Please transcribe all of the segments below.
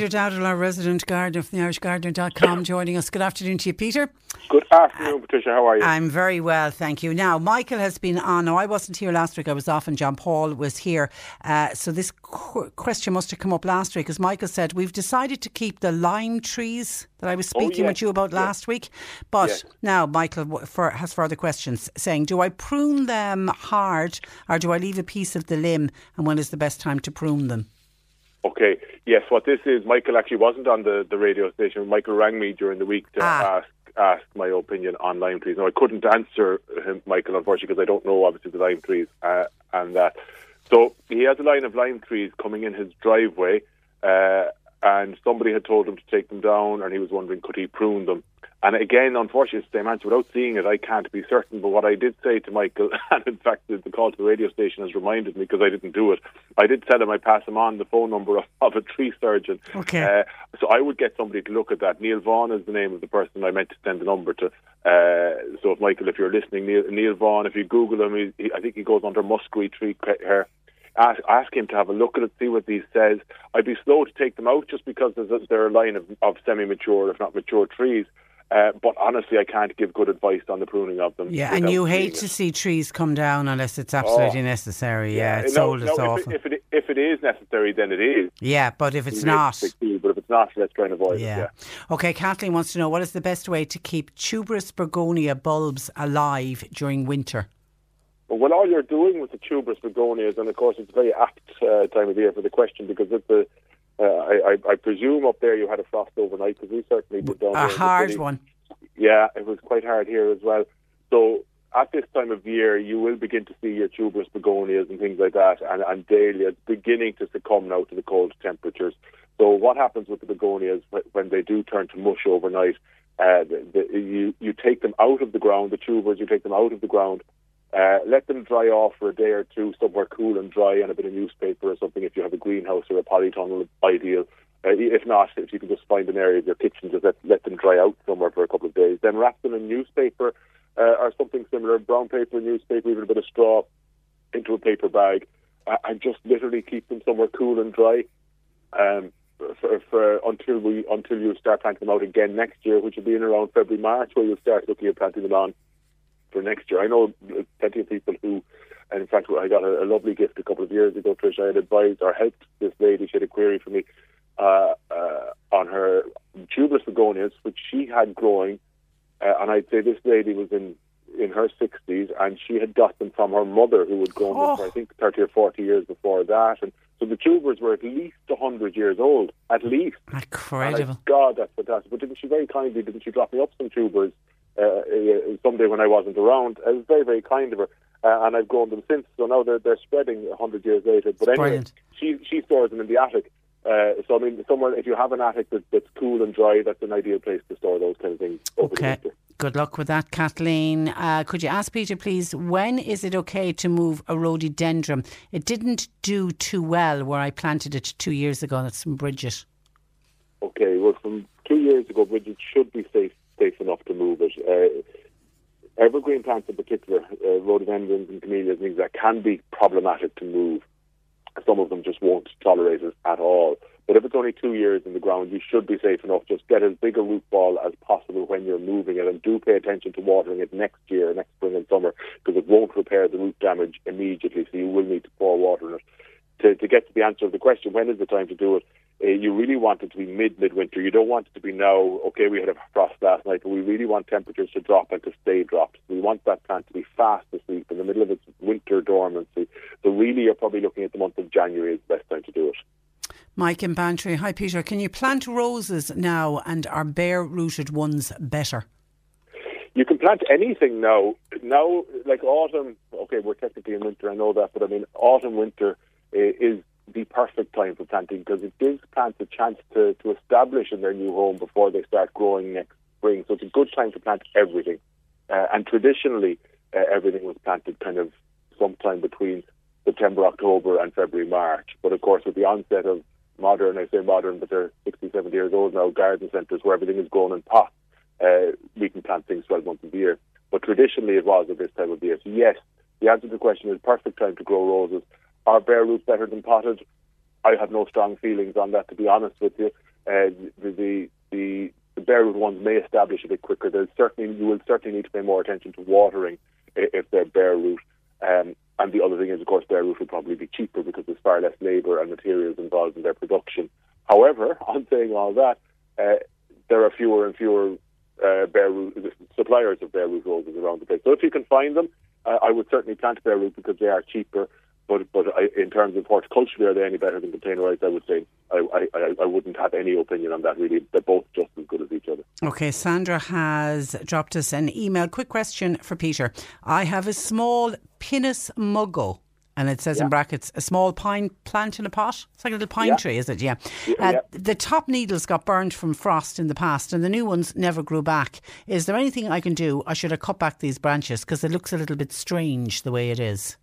Peter Dowdall, our resident gardener from the irishgardener.com, joining us. Good afternoon to you, Peter. Good afternoon, Patricia. How are you? I'm very well, thank you. Now, Michael has been on. No, I wasn't here last week. I was off, and John Paul was here. Uh, so this qu- question must have come up last week, as Michael said. We've decided to keep the lime trees that I was speaking Oh, yes, with you about yes. last week. But Yes. now, Michael for, has further questions, saying, "Do I prune them hard, or do I leave a piece of the limb? And when is the best time to prune them?" Okay. Yes, what this is, Michael actually wasn't on the, the radio station. Michael rang me during the week to Ah. ask ask my opinion on lime trees. Now, I couldn't answer him, Michael, unfortunately, because I don't know, obviously, the lime trees uh, and that. So he has a line of lime trees coming in his driveway, uh, and somebody had told him to take them down, and he was wondering, could he prune them? And again, unfortunately, it's the same answer. Without seeing it, I can't be certain. But what I did say to Michael, and in fact, the, the call to the radio station has reminded me because I didn't do it. I did tell him I pass him on the phone number of, of a tree surgeon. Okay. Uh, so I would get somebody to look at that. Neil Vaughan is the name of the person I meant to send the number to. Uh, so, if Michael, if you're listening, Neil, Neil Vaughan, if you Google him, he, he, I think he goes under Muskerry tree ca- hair. Ask, ask him to have a look at it, see what he says. I'd be slow to take them out just because there's a, they're a line of, of semi-mature, if not mature trees. Uh, but honestly, I can't give good advice on the pruning of them. Yeah, and you hate it. to see trees come down unless it's absolutely Oh. necessary. Yeah, it's no, old, no, if, awful. it, if, it, if it is necessary, then it is. yeah, but if it's It not, but if it's not, let's try and avoid yeah. it. Okay, Kathleen wants to know what is the best way to keep tuberous begonia bulbs alive during winter? But well, all you're doing with the tuberous begonias, and of course it's a very apt uh, time of year for the question because it's the, uh, I, I, I presume up there you had a frost overnight because we certainly did down A hard one. Yeah, it was quite hard here as well. So at this time of year, you will begin to see your tuberous begonias and things like that, and, and dahlias beginning to succumb now to the cold temperatures. So what happens with the begonias when they do turn to mush overnight? Uh, the, the, you you take them out of the ground, the tubers. You take them out of the ground. Uh, let them dry off for a day or two somewhere cool and dry on a bit of newspaper or something if you have a greenhouse or a polytunnel, ideal. Uh, if not, if you can just find an area of your kitchen, just let, let them dry out somewhere for a couple of days. Then wrap them in newspaper uh, or something similar, brown paper, newspaper, even a bit of straw into a paper bag, uh, and just literally keep them somewhere cool and dry. Um, for, for until we until you start planting them out again next year, which will be in around February March, where you'll start looking at planting them on for next year. I know plenty of people who, and in fact, I got a, a lovely gift a couple of years ago. Trish, I had advised or helped this lady. She had a query for me uh, uh, on her tuberous begonias, which she had growing, uh, and I'd say this lady was in in her 60s, and she had got them from her mother, who had grown them for I think 30 or 40 years before that, and so the tubers were at least 100 years old, at least. And I, Incredible. God, that's fantastic. But didn't she very kindly, didn't she drop me up some tubers uh, someday when I wasn't around? It was very, very kind of her. Uh, and I've grown them since, so now they're, they're spreading 100 years later. But anyway, brilliant. she, she stores them in the attic. Uh, so, I mean, somewhere, if you have an attic that, that's cool and dry, that's an ideal place to store those kind of things over Okay. Good luck with that, Kathleen. Uh, could you ask Peter, please, when is it okay to move a rhododendron? It didn't do too well where I planted it two years ago. That's from Bridget. Okay, well, from two years ago, Bridget should be safe safe enough to move it. Uh, evergreen plants in particular, uh, rhododendrons and camellias things that can be problematic to move. Some of them just won't tolerate it at all. But if it's only two years in the ground, you should be safe enough. Just get as big a root ball as possible when you're moving it, and do pay attention to watering it next year, next spring and summer, because it won't repair the root damage immediately. So you will need to pour water on it. to, to get to the answer of the question, when is the time to do it? Uh, you really want it to be mid midwinter. You don't want it to be now. Okay, we had a frost last night, but we really want temperatures to drop and to stay dropped. We want that plant to be fast asleep in the middle of its winter dormancy. So really, you're probably looking at the month of January as the best time to do it. Mike in Bantry. Hi, Peter. Can you plant roses now and are bare rooted ones better? You can plant anything now. Now, like autumn, okay, we're technically in winter, I know that, but I mean, autumn, winter uh, is the perfect time for planting because it gives plants a chance to, to establish in their new home before they start growing next spring. So it's a good time to plant everything. Uh, and traditionally, uh, everything was planted kind of sometime between September, October, and February, March. But of course, with the onset of modern, I say modern, but they're 60, 70 years old now, garden centres where everything is grown in pots, uh, we can plant things 12 months of the year. But traditionally, it was at this time of year. So, yes, the answer to the question is perfect time to grow roses. Are bare roots better than potted? I have no strong feelings on that, to be honest with you. Uh, the, the, the, the bare root ones may establish a bit quicker. There's certainly you will certainly need to pay more attention to watering if they're bare root. Um, and the other thing is, of course, bare root will probably be cheaper because there's far less labour and materials involved in their production. However, on saying all that, uh, there are fewer and fewer uh, bare root suppliers of bare root roses around the place. So if you can find them, uh, I would certainly plant bare root because they are cheaper. But but I, in terms of horticulture, are they any better than containerized? I would say I, I, I wouldn't have any opinion on that. Really, they're both just as good as each other. Okay, Sandra has dropped us an email. Quick question for Peter. I have a small Pinus mugo and it says yeah. in brackets a small pine plant in a pot. It's like a little pine yeah. tree, is it? Yeah. Yeah, uh, yeah. The top needles got burned from frost in the past, and the new ones never grew back. Is there anything I can do, or should I cut back these branches because it looks a little bit strange the way it is?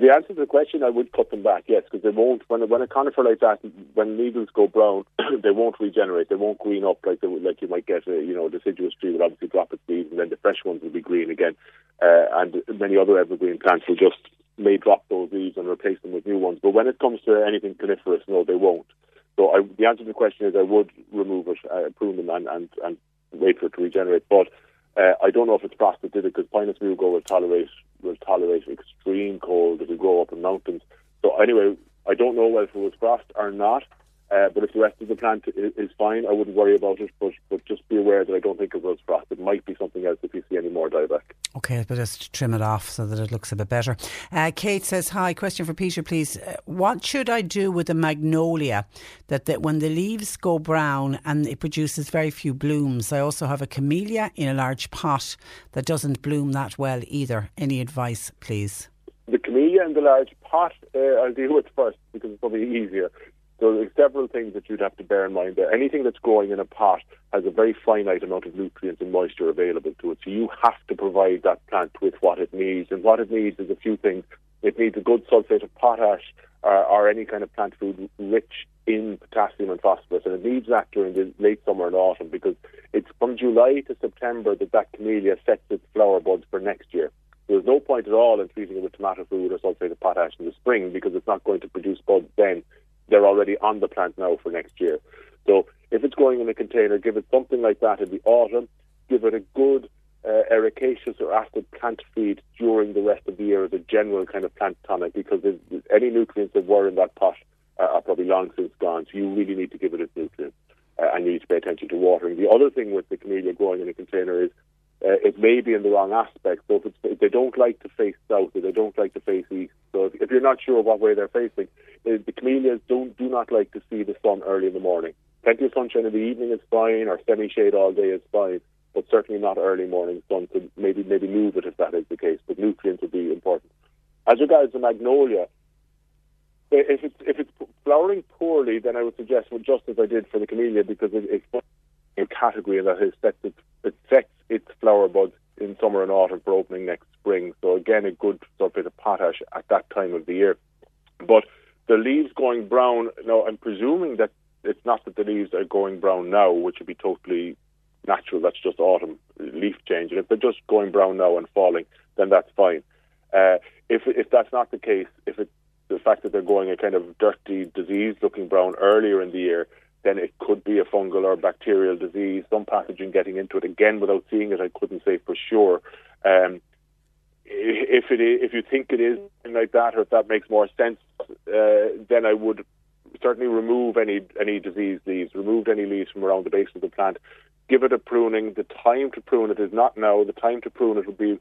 The answer to the question, I would cut them back, yes, because they won't. When when a conifer like that, when needles go brown, they won't regenerate. They won't green up like they, like you might get. A, you know, deciduous tree will obviously drop its leaves, and then the fresh ones will be green again. Uh, and many other evergreen plants will just may drop those leaves and replace them with new ones. But when it comes to anything coniferous, no, they won't. So I, the answer to the question is, I would remove it, uh, prune them, and, and and wait for it to regenerate. But uh, I don't know if it's frost that did it because Pinus mugo will tolerate will tolerate extreme cold if it grow up in mountains. So anyway, I don't know whether it was frost or not. Uh, but if the rest of the plant is, is, fine, I wouldn't worry about it. But but just be aware that I don't think it was frost. It might be something else if you see any more dieback. Okay, but just trim it off so that it looks a bit better. Uh, Kate says, "Hi, question for Peter, please. Uh, what should I do with a magnolia that, that when the leaves go brown and it produces very few blooms? I also have a camellia in a large pot that doesn't bloom that well either. Any advice, please?" The camellia in the large pot, uh, I'll deal with first because it's probably easier. So there's several things that you'd have to bear in mind there. Anything that's growing in a pot has a very finite amount of nutrients and moisture available to it. So you have to provide that plant with what it needs. And what it needs is a few things. It needs a good sulfate of potash uh, or any kind of plant food rich in potassium and phosphorus. And it needs that during the late summer and autumn because it's from July to September that that camellia sets its flower buds for next year. There's no point at all in treating it with tomato food or sulfate of potash in the spring because it's not going to produce buds then they're already on the plant now for next year. So if it's growing in a container, give it something like that in the autumn. Give it a good uh, ericaceous or acid plant feed during the rest of the year as a general kind of plant tonic because any nutrients that were in that pot uh, are probably long since gone. So you really need to give it its nutrients uh, and you need to pay attention to watering. The other thing with the camellia growing in a container is uh, it may be in the wrong aspect. So if, if, they don't like to face south or they don't like to face east, if, if you're not sure what way they're facing, the, the camellias don't do not like to see the sun early in the morning. Plenty of sunshine in the evening is fine, or semi-shade all day is fine, but certainly not early morning sun. So maybe maybe move it if that is the case. But nutrients would be important. As regards the magnolia, if it's if it's flowering poorly, then I would suggest well, just as I did for the camellia, because it, it's a category that has set its, it sets its flower buds in summer and autumn for opening next spring. So again, a good sulfate of potash at that time of the year. But the leaves going brown, now I'm presuming that it's not that the leaves are going brown now, which would be totally natural. That's just autumn leaf change. And if they're just going brown now and falling, then that's fine. Uh, if if that's not the case, if it's the fact that they're going a kind of dirty, disease-looking brown earlier in the year, then it could be a fungal or bacterial disease, some pathogen getting into it. Again, without seeing it, I couldn't say for sure. Um, if it is, if you think it is like that, or if that makes more sense, uh, then I would certainly remove any any diseased leaves, remove any leaves from around the base of the plant. Give it a pruning. The time to prune it is not now. The time to prune it would be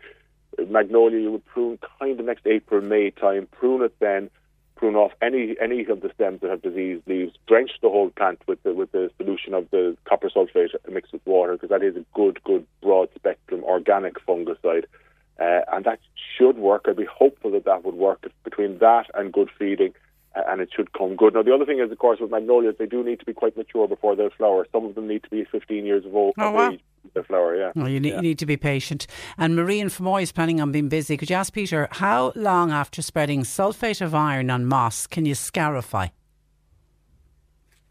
magnolia. You would prune kind of next April May time. Prune it then. Prune off any any of the stems that have diseased leaves. Drench the whole plant with the with the solution of the copper sulfate mixed with water because that is a good good broad spectrum organic fungicide. Uh, and that should work. I'd be hopeful that that would work between that and good feeding and it should come good. Now, the other thing is, of course, with magnolias, they do need to be quite mature before they'll flower. Some of them need to be 15 years of, old, oh, wow. age to flower, yeah. Well, you need, yeah. you need to be patient. And Marie and Fermoy is planning on being busy. Could you ask Peter, how long after spreading sulphate of iron on moss can you scarify?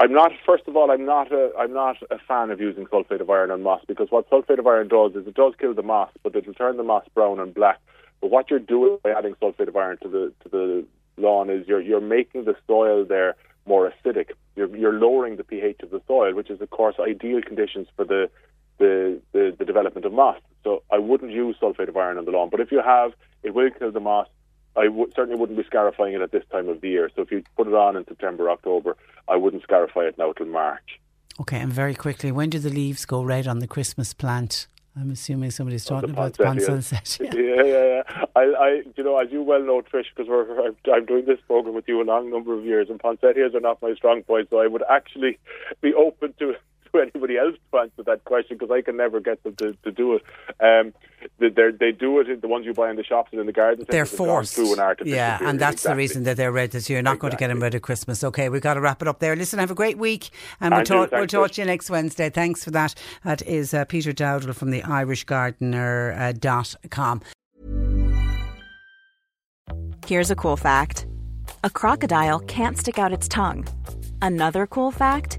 I'm not. First of all, I'm not a. I'm not a fan of using sulphate of iron on moss because what sulphate of iron does is it does kill the moss, but it'll turn the moss brown and black. But what you're doing by adding sulphate of iron to the to the lawn is you're you're making the soil there more acidic. You're you're lowering the pH of the soil, which is of course ideal conditions for the the, the, the development of moss. So I wouldn't use sulphate of iron on the lawn. But if you have, it will kill the moss. I w- certainly wouldn't be scarifying it at this time of the year. So if you put it on in September, October, I wouldn't scarify it now till March. Okay, and very quickly, when do the leaves go red on the Christmas plant? I'm assuming somebody's talking about the poinsettias. sunset. Yeah, yeah, yeah. I, I, you know, as you well know, Trish, because we're I'm, I'm doing this program with you a long number of years, and poinsettias are not my strong point. So I would actually be open to to anybody else to answer that question because I can never get them to, to do it. Um, they they do it. The ones you buy in the shops and in the gardens. They're centres have gone forced. through an artificial Yeah, period. and that's exactly. the reason that they're red this year. You're not going to get them red at Christmas. Okay, we've got to wrap it up there. Listen, have a great week, and we'll talk. We'll talk to you next Wednesday. Thanks for that. That is uh, Peter Dowdall from the IrishGardener uh, dot com. Here's a cool fact a crocodile can't stick out its tongue. Another cool fact